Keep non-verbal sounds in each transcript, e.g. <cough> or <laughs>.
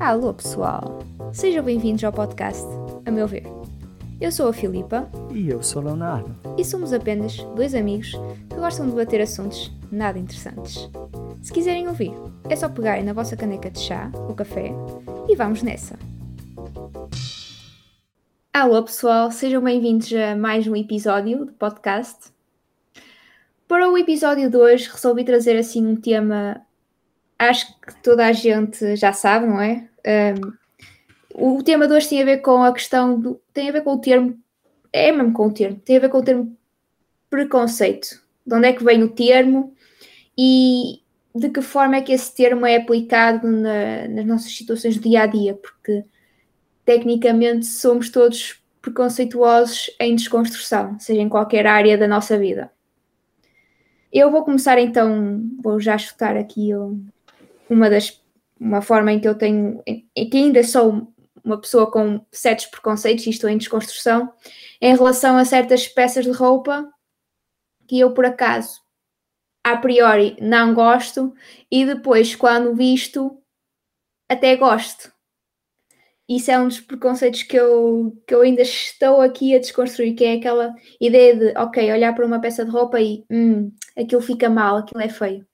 Alô pessoal, sejam bem-vindos ao podcast A Meu Ver. Eu sou a Filipa E eu sou o Leonardo. e somos apenas dois amigos que gostam de debater assuntos nada interessantes. Se quiserem ouvir, é só pegarem na vossa caneca de chá ou café e vamos nessa. Alô pessoal, sejam bem-vindos a mais um episódio do podcast. Para o episódio de hoje resolvi trazer assim um tema, acho que toda a gente já sabe, não é? Um, o tema de hoje tem a ver com a questão do. tem a ver com o termo. É mesmo com o termo, tem a ver com o termo preconceito. De onde é que vem o termo e de que forma é que esse termo é aplicado na- nas nossas situações do dia a dia, porque tecnicamente somos todos preconceituosos em desconstrução, seja em qualquer área da nossa vida. Eu vou começar então, vou já chutar aqui um- uma das uma forma em que eu tenho, em que ainda sou uma pessoa com certos preconceitos e estou em desconstrução, em relação a certas peças de roupa que eu por acaso a priori não gosto e depois quando visto até gosto. Isso é um dos preconceitos que eu, que eu ainda estou aqui a desconstruir, que é aquela ideia de, ok, olhar para uma peça de roupa e, hum, aquilo fica mal, aquilo é feio.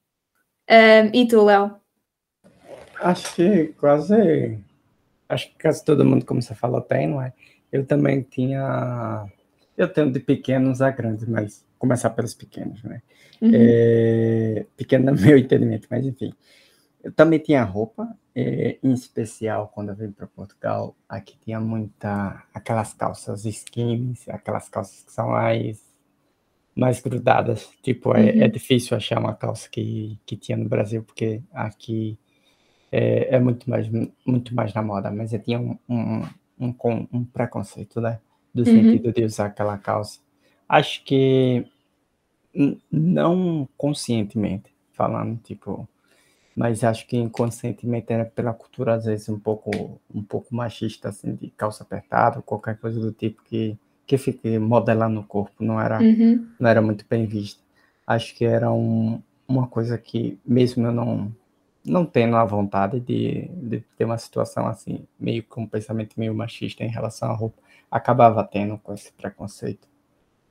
Ahm, e tu, Léo? Acho que quase. Acho que quase todo mundo, como você falou, tem, não é? Eu também tinha. Eu tenho de pequenos a grandes, mas começar pelos pequenos, né? Uhum. É, pequeno no meu <laughs> entendimento, mas enfim. Eu também tinha roupa, é, em especial quando eu vim para Portugal, aqui tinha muita. aquelas calças skins, aquelas calças que são mais. mais grudadas. Tipo, é, Uhum. é difícil achar uma calça que, que tinha no Brasil, porque aqui é, é muito mais, muito mais na moda, mas eu tinha um, um, um, um preconceito, né? Do Uhum. sentido de usar aquela calça. Acho que não conscientemente falando, tipo, mas acho que inconscientemente era pela cultura, às vezes, um pouco, um pouco machista, assim, de calça apertada, qualquer coisa do tipo que, que fique modelando o corpo, não era Uhum. não era muito bem vista. Acho que era um, uma coisa que, mesmo eu não, não tendo a vontade de, de ter uma situação assim, meio com um pensamento meio machista em relação à roupa, acabava tendo com esse preconceito.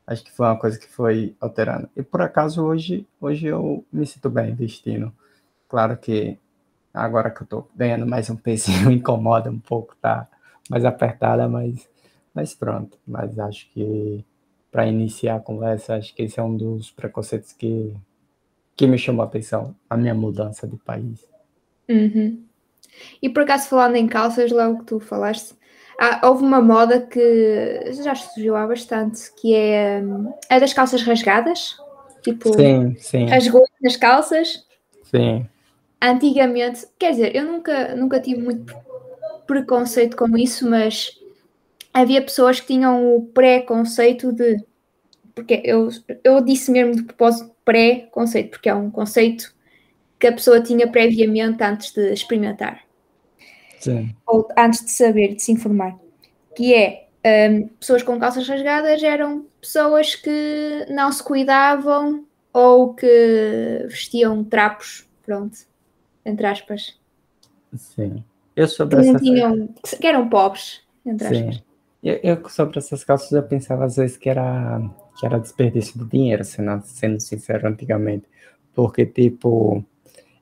Acho que foi uma coisa que foi alterando. E por acaso hoje, hoje eu me sinto bem vestindo. Claro que agora que eu tô ganhando mais um pezinho, <laughs> incomoda um pouco, tá mais apertada, mas, mas pronto. Mas acho que para iniciar a conversa, acho que esse é um dos preconceitos que, que me chamou a atenção, a minha mudança de país. Uhum. E por acaso, falando em calças, lá o que tu falaste, há- houve uma moda que já surgiu há bastante, que é hum, a das calças rasgadas, tipo, Sim, sim, rasgou nas calças. sim. Antigamente, quer dizer, eu nunca, nunca tive muito preconceito com isso, mas havia pessoas que tinham o pré-conceito de. Porque eu, eu disse mesmo de propósito pré-conceito, porque é um conceito que a pessoa tinha previamente antes de experimentar Sim, ou antes de saber, de se informar, que é hum, pessoas com calças rasgadas eram pessoas que não se cuidavam ou que vestiam trapos, pronto, entre aspas, sim. Eu que sobre não essas, tinham, que eram pobres, entre aspas. sim. Eu, eu sobre essas calças eu pensava às vezes que era que era desperdício de dinheiro, sendo, sendo sincero, antigamente, porque tipo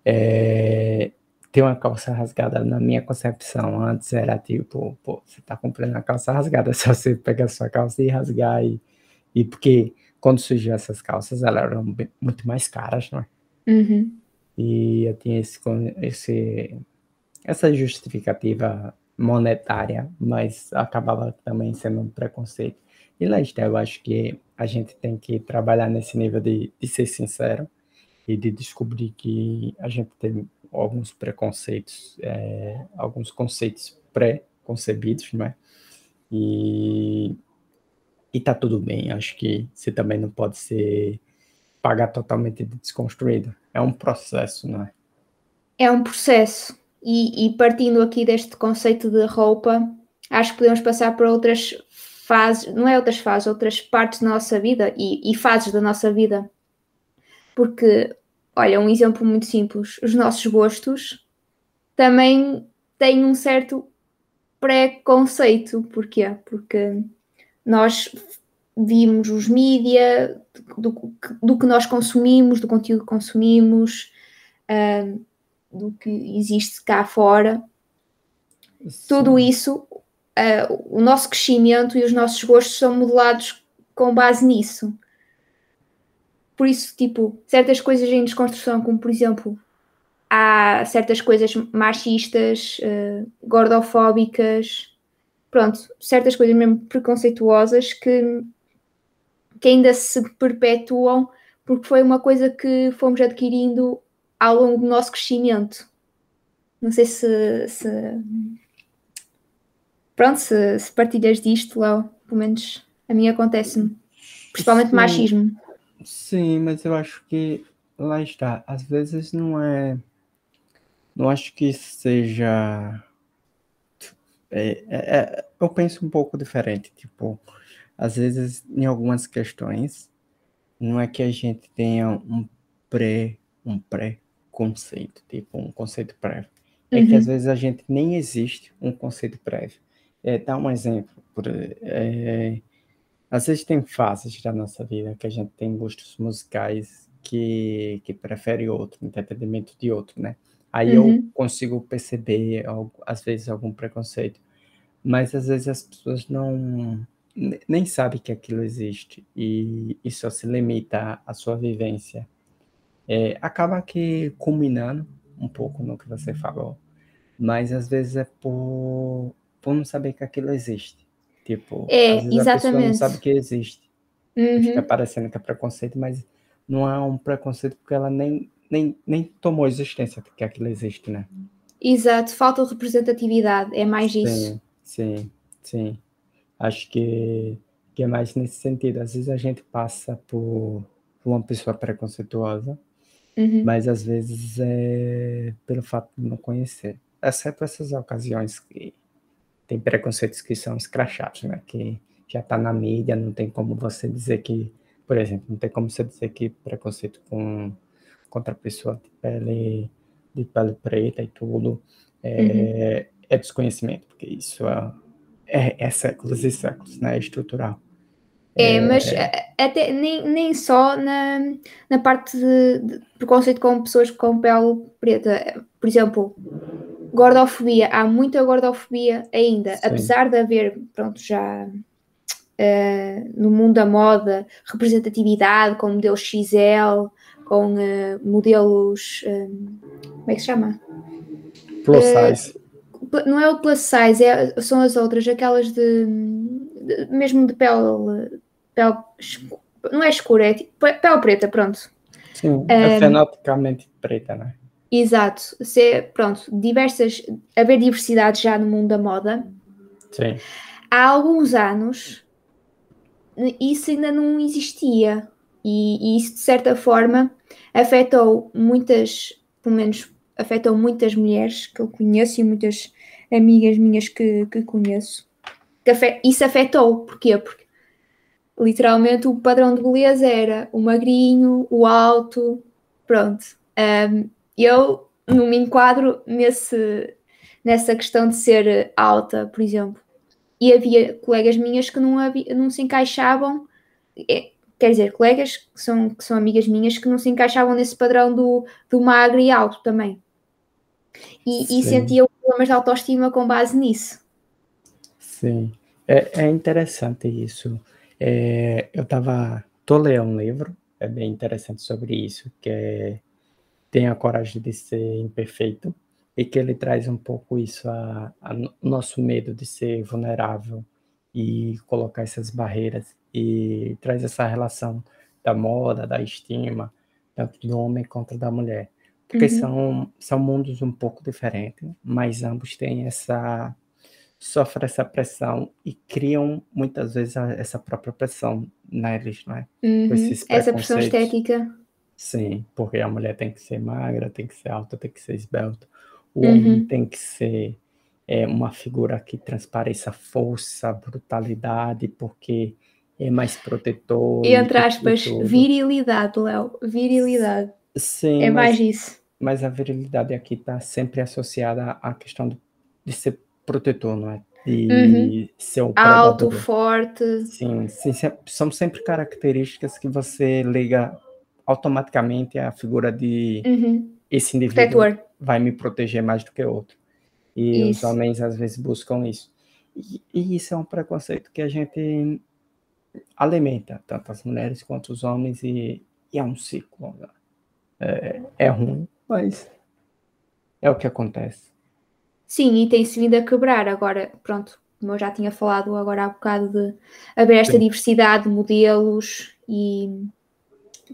é, ter uma calça rasgada na minha concepção antes era tipo, pô, você tá comprando uma calça rasgada, <laughs> se você pegar sua calça e rasgar e, e porque quando surgiu essas calças elas eram bem- muito mais caras, não é? Uhum, E eu tinha esse, esse, essa justificativa monetária, mas acabava também sendo um preconceito. E lá está, eu acho que a gente tem que trabalhar nesse nível de, de ser sincero e de descobrir que a gente tem alguns preconceitos, é, alguns conceitos pré-concebidos, não é? E, e tá tudo bem, acho que você também não pode ser pagar totalmente de desconstruído. É um processo, não é? É um processo. E, e partindo aqui deste conceito de roupa, acho que podemos passar para outras fases, não é outras fases, outras partes da nossa vida e, e fases da nossa vida. Porque, olha, um exemplo muito simples: os nossos gostos também tem um certo preconceito. Porquê? Porque nós vimos os mídia, do, do, que nós consumimos, do conteúdo que consumimos, uh, do que existe cá fora. Sim. Tudo isso, uh, o nosso crescimento e os nossos gostos são modelados com base nisso. Por isso, tipo, certas coisas em desconstrução, como por exemplo, há certas coisas machistas, uh, gordofóbicas, pronto, certas coisas mesmo preconceituosas que, que ainda se perpetuam porque foi uma coisa que fomos adquirindo ao longo do nosso crescimento. Não sei se, se pronto, se, se, partilhas disto, Léo, pelo menos a mim acontece-me, principalmente Sim. machismo. Sim, mas eu acho que lá está, às vezes não é não acho que seja. É, é, é, eu penso um pouco diferente. Tipo, às vezes, em algumas questões, não é que a gente tenha um pré um pré-conceito, tipo, um conceito prévio. É uhum. que às vezes a gente nem existe um conceito prévio. É, dá um exemplo. Por, é, às vezes tem fases da nossa vida que a gente tem gostos musicais que, que prefere outro, em detrimento de outro, né? Aí uhum. eu consigo perceber, às vezes, algum preconceito. Mas às vezes as pessoas não nem sabem que aquilo existe e, e só se limita à sua vivência. É, acaba que culminando um pouco no que você falou, mas às vezes é por, por não saber que aquilo existe. Tipo, é, às vezes exatamente. a pessoa não sabe que existe. Uhum. Fica parecendo que é preconceito, mas não é um preconceito porque ela nem nem, nem tomou existência que aquilo existe, né? Exato, falta de representatividade, é mais sim, isso. Sim, sim. Acho que, que é mais nesse sentido. Às vezes a gente passa por, por uma pessoa preconceituosa, uhum. mas às vezes é pelo fato de não conhecer. Exceto essas ocasiões que tem preconceitos que são escrachados, né? Que já está na mídia, não tem como você dizer que, por exemplo, não tem como você dizer que preconceito com contra a pessoa de pele, de pele preta e tudo, é, uhum. é desconhecimento, porque isso é, é, é, séculos e séculos, né? É estrutural. É, mas até nem, nem só na, na parte de, de, preconceito com pessoas com pele preta. Por exemplo, gordofobia. Há muita gordofobia ainda, Sim. apesar de haver, pronto, já uh, no mundo da moda, representatividade com modelos XL, com uh, modelos. Um, como é que se chama? Plus uh, size. Não é o plus size, é, são as outras, aquelas de, de mesmo de pele, pele. Não é escura, é tipo pele preta, pronto. Sim, um, é fenotipicamente preta, não é? Exato, se, pronto, diversas, haver diversidade já no mundo da moda. Sim. Há alguns anos isso ainda não existia e, e isso de certa forma afetou muitas, pelo menos afetou muitas mulheres que eu conheço e muitas amigas minhas que, que conheço. Que isso afetou, porquê? Porque literalmente o padrão de beleza era o magrinho, o alto, pronto. Um, eu não me enquadro nesse, nessa questão de ser alta, por exemplo. E havia colegas minhas que não, havia, não se encaixavam é, quer dizer, colegas que são, que são amigas minhas que não se encaixavam nesse padrão do, do magro e alto também. E, e sentiam problemas de autoestima com base nisso. Sim, é, é interessante isso. É, eu estava. Estou lendo um livro, é bem interessante sobre isso, que é Tenha a Coragem de Ser Imperfeito, e que ele traz um pouco isso, a, a nosso medo de ser vulnerável e colocar essas barreiras e traz essa relação da moda, da estima, tanto do homem quanto da mulher. Porque uhum. são, são mundos um pouco diferentes, mas ambos têm essa. sofrem essa pressão e criam muitas vezes essa própria pressão neles, não é? Uhum. Essa pressão estética. Sim, porque a mulher tem que ser magra, tem que ser alta, tem que ser esbelta. O uhum. homem tem que ser é, uma figura que transpareça força, brutalidade, porque é mais protetor. E entre aspas, virilidade, Léo, virilidade. Sim. É mais isso. Mas a virilidade aqui está sempre associada à questão de ser protetor, não é? De uhum. ser um alto, forte. Sim, sim, são sempre características que você liga automaticamente à figura de uhum. esse indivíduo vai me proteger mais do que outro. E isso. os homens às vezes buscam isso. E, e, isso é um preconceito que a gente alimenta, tanto as mulheres quanto os homens, e, e é um ciclo. Né? É, é ruim, mas é o que acontece. Sim, e tem-se vindo a quebrar agora, pronto, como eu já tinha falado agora há bocado de haver esta Sim. diversidade de modelos e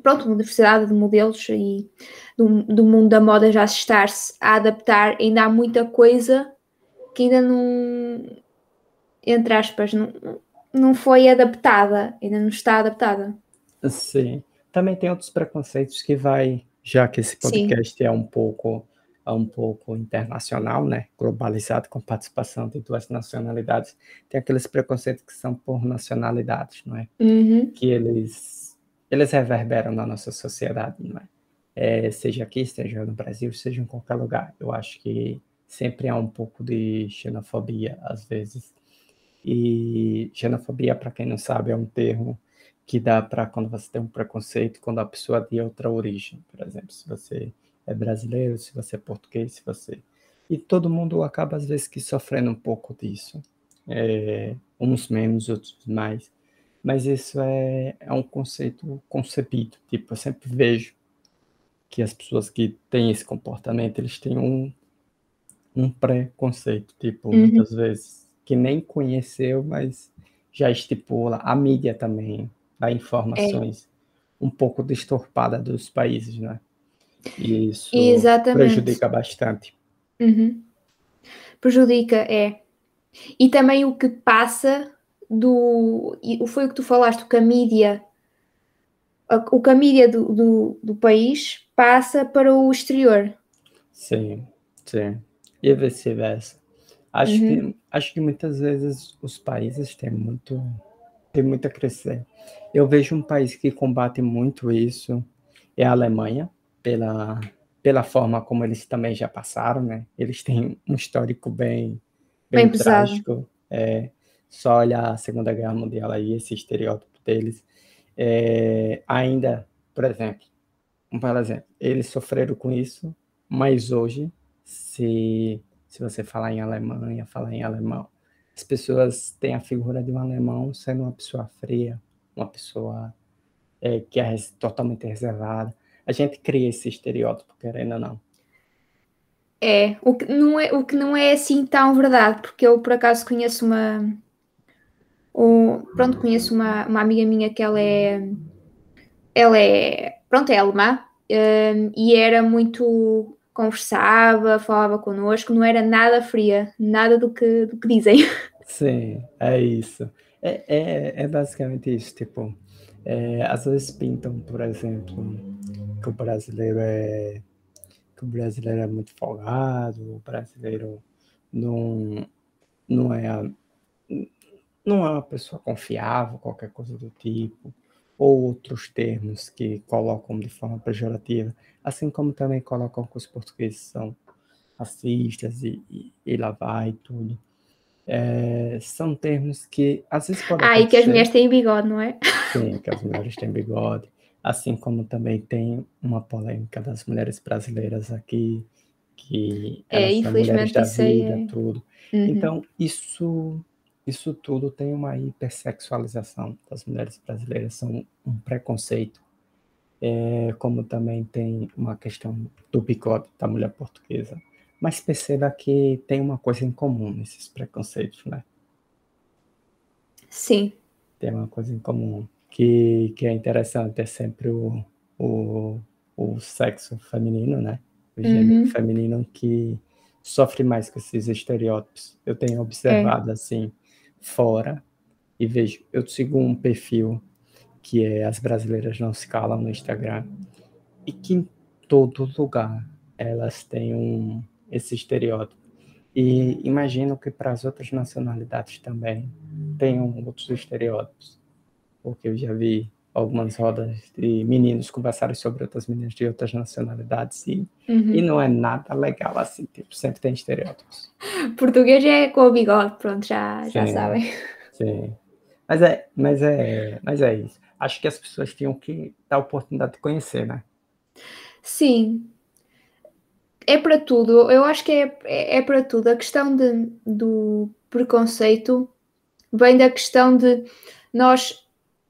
pronto, uma diversidade de modelos e do, do mundo da moda já se estar-se a adaptar, ainda há muita coisa que ainda não, entre aspas, não, não foi adaptada, ainda não está adaptada. Sim. Também tem outros preconceitos que vai, já que esse podcast Sim. é um pouco é um pouco internacional, né, globalizado com participação de duas nacionalidades, tem aqueles preconceitos que são por nacionalidades, não é? Uhum. Que eles eles reverberam na nossa sociedade, não é? é? Seja aqui, seja no Brasil, seja em qualquer lugar. Eu acho que sempre há um pouco de xenofobia às vezes. E xenofobia, para quem não sabe, é um termo que dá para quando você tem um preconceito, quando a pessoa é de outra origem, por exemplo, se você é brasileiro, se você é português, se você. E todo mundo acaba, às vezes, que sofrendo um pouco disso. É, uns menos, outros mais. Mas isso é, é um conceito concebido. Tipo, eu sempre vejo que as pessoas que têm esse comportamento, eles têm um, um preconceito. Tipo, uhum. muitas vezes, que nem conheceu, mas já estipula. A mídia também dá informações é. um pouco distorpada dos países, né? E isso Exatamente. prejudica bastante. Uhum. Prejudica, é. E também o que passa do. Foi o que tu falaste, que a mídia. O que a mídia do, do, do país passa para o exterior. Sim, sim. E vice-versa. Acho, uhum. que, acho que muitas vezes os países têm muito, têm muito a crescer. Eu vejo um país que combate muito isso, é a Alemanha pela, pela forma como eles também já passaram, né? Eles têm um histórico bem, bem, bem trágico. É, só olhar a Segunda Guerra Mundial aí, esse estereótipo deles. É, ainda, por exemplo, um exemplo, eles sofreram com isso, mas hoje, se, se você falar em Alemanha, falar em alemão, as pessoas têm a figura de um alemão sendo uma pessoa fria, uma pessoa é, que é totalmente reservada a gente cria esse estereótipo, querendo ou não. É, o que não é, o que não é assim tão verdade, porque eu por acaso conheço uma. O, pronto, conheço uma, uma amiga minha que ela é. Ela é. Pronto, é alemã um, e era muito. conversava, falava connosco, não era nada fria, nada do que, do que dizem. <laughs> Sim, é isso. É, é, é basicamente isso, tipo, é, às vezes pintam, por exemplo, que o brasileiro é que o brasileiro é muito folgado, o brasileiro não, não é não é uma pessoa confiável, qualquer coisa do tipo, ou outros termos que colocam de forma pejorativa, assim como também colocam que os portugueses são racistas e, e, e lá vai tudo. É, são termos que às vezes podem. Ah, e que as mulheres têm bigode, não é? Sim, que as mulheres têm bigode assim como também tem uma polêmica das mulheres brasileiras aqui, que é, elas são mulheres da vida, é... tudo. Uhum. Então, isso, isso tudo tem uma hipersexualização das mulheres brasileiras, são um preconceito, é, como também tem uma questão do bigode da mulher portuguesa. Mas perceba que tem uma coisa em comum nesses preconceitos, né? Sim. Tem uma coisa em comum que, que é interessante é sempre o, o, o sexo feminino, né? O gênero uhum. feminino que sofre mais com esses estereótipos. Eu tenho observado é. assim fora e vejo, eu sigo um perfil que é as brasileiras não se calam no Instagram e que em todo lugar elas têm um esse estereótipo. E imagino que para as outras nacionalidades também tenham outros estereótipos porque eu já vi algumas rodas de meninos conversarem sobre outras meninas de outras nacionalidades e, Uhum. e não é nada legal assim, tipo, sempre tem estereótipos. <laughs> Português é com o bigode, pronto, já, já sabem. Sim. Mas é, mas é, mas é isso. Acho que as pessoas tinham que dar a oportunidade de conhecer, né? Sim, é para tudo. Eu acho que é, é, é para tudo. A questão de, do preconceito vem da questão de nós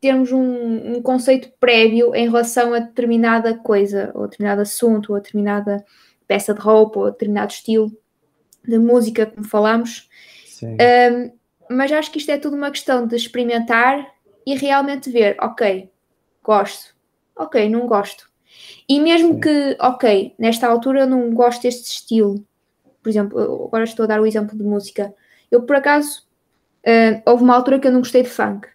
termos um, um conceito prévio em relação a determinada coisa, ou determinado assunto, ou determinada peça de roupa, ou determinado estilo de música, como falamos. Sim. Um, mas acho que isto é tudo uma questão de experimentar e realmente ver, ok, gosto, ok, não gosto. E mesmo Sim. que, ok, nesta altura eu não gosto deste estilo, por exemplo, agora estou a dar o exemplo de música. Eu, por acaso, uh, houve uma altura que eu não gostei de funk.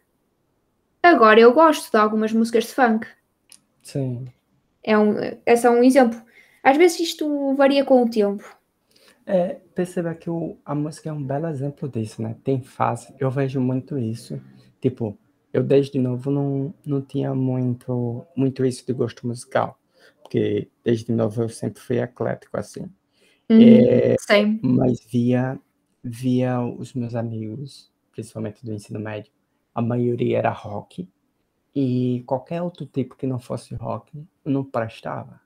Agora eu gosto de algumas músicas de funk. Sim. É, um, é só um exemplo. Às vezes isto varia com o tempo. É, perceba que o, a música é um belo exemplo disso, né? Tem fase, eu vejo muito isso. Tipo, eu desde novo não, não tinha muito, muito isso de gosto musical. Porque desde novo eu sempre fui eclético, assim. Uhum, É, mas via, via os meus amigos, principalmente do ensino médio, a maioria era rock. E qualquer outro tipo que não fosse rock, não prestava.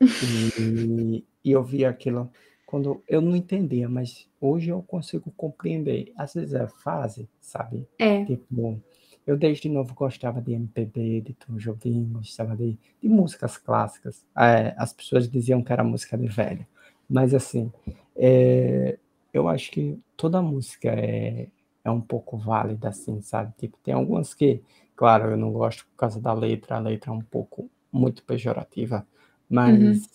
E, e eu via aquilo quando eu não entendia, mas hoje eu consigo compreender. Às vezes é fase, sabe? É. Tipo, eu desde novo gostava de MPB, de Tom Jobim, gostava de, de músicas clássicas. É, as pessoas diziam que era música de velho, mas assim, é, eu acho que toda música é, é um pouco válida, assim, sabe? Tipo, tem algumas que, claro, eu não gosto por causa da letra, a letra é um pouco muito pejorativa, mas, Uhum.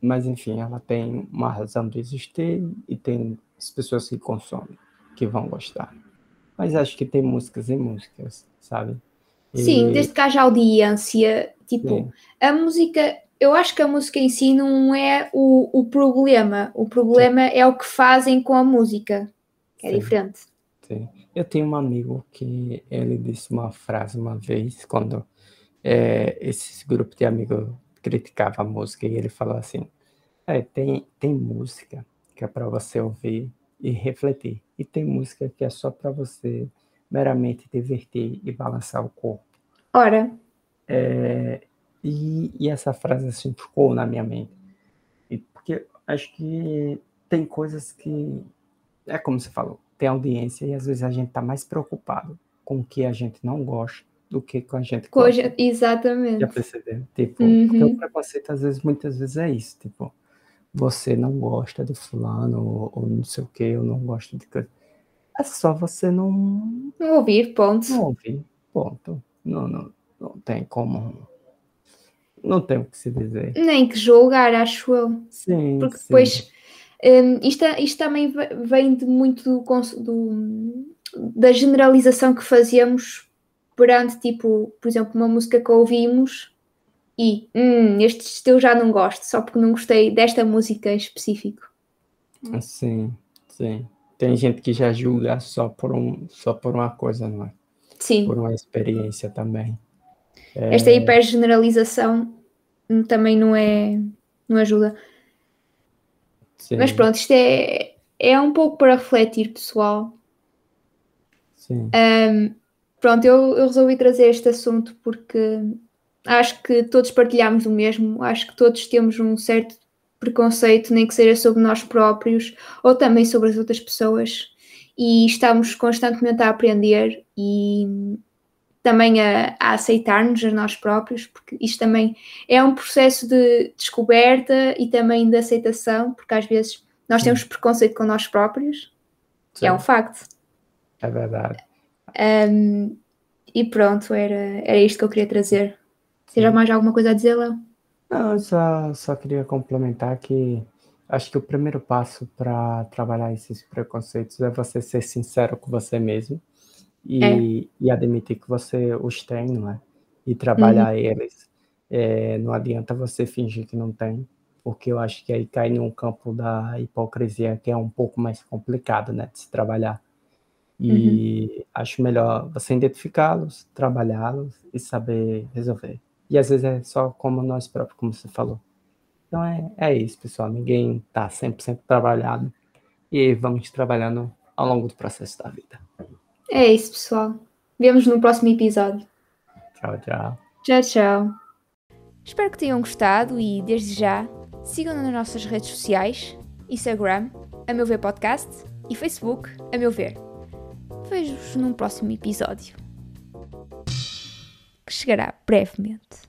mas enfim, ela tem uma razão de existir e tem as pessoas que consomem que vão gostar. Mas acho que tem músicas e músicas, sabe? Sim, E desde que haja audiência, tipo, sim, a música, eu acho que a música em si não é o, o problema. O problema é o que fazem com a música, que é sim, diferente. Sim. Eu tenho um amigo que ele disse uma frase uma vez quando é, esse grupo de amigos criticava a música e ele falou assim: é, tem, tem música que é para você ouvir e refletir, e tem música que é só para você meramente divertir e balançar o corpo. Ora, É, e, e essa frase assim ficou na minha mente. E porque acho que tem coisas que, é como você falou, tem audiência e às vezes a gente tá mais preocupado com o que a gente não gosta do que com a gente coisa, gosta. Já exatamente. percebeu? Tipo, porque o Uhum. preconceito às vezes, muitas vezes é isso, tipo, você não gosta de fulano ou, ou não sei o que, eu não gosto de. É só você não, Não ouvir, ponto. não ouvir, ponto. Não, não, não tem como, não tem o que se dizer. Nem que julgar, acho eu. Sim, Porque sim, depois, hum, isto, isto também ve- vem de muito do, do- da generalização que fazemos perante, tipo, por exemplo, uma música que ouvimos e hum, este estilo já não gosto, só porque não gostei desta música em específico. sim, sim. Tem gente que já julga só por um, só por uma coisa, não é? Sim, Por uma experiência também. esta hipergeneralização hum, também não é, não ajuda. Mas Sim, pronto, isto é, é um pouco para refletir, pessoal. sim, Um, pronto, eu, eu resolvi trazer este assunto porque acho que todos partilhamos do mesmo, acho que todos temos um certo preconceito, nem que seja sobre nós próprios ou também sobre as outras pessoas, e estamos constantemente a aprender e também a, a aceitar-nos a nós próprios, porque isto também é um processo de descoberta e também de aceitação, porque às vezes nós temos preconceito com nós próprios, que é um facto. é verdade. Um, e pronto, era, era isto que eu queria trazer. Sim. mais alguma coisa a dizer, Léo? Não, eu só, só queria complementar que acho que o primeiro passo para trabalhar esses preconceitos é você ser sincero com você mesmo É. e, e admitir que você os tem, não é? E Uhum. trabalhar eles. É, não adianta você fingir que não tem, porque eu acho que aí cai num campo da hipocrisia que é um pouco mais complicado, né, de se trabalhar. E uhum. acho melhor você identificá-los, trabalhá-los e saber resolver. E às vezes é só como nós próprios, como você falou. Então é, é isso, pessoal. Ninguém está 100% trabalhado. E vamos trabalhando ao longo do processo da vida. É isso, pessoal. Vemos no próximo episódio. Tchau, tchau. Tchau, tchau. Espero que tenham gostado e, desde já, sigam-nos nas nossas redes sociais: Instagram, a meu ver podcast e Facebook, a meu ver. Vejo-vos num próximo episódio que chegará brevemente.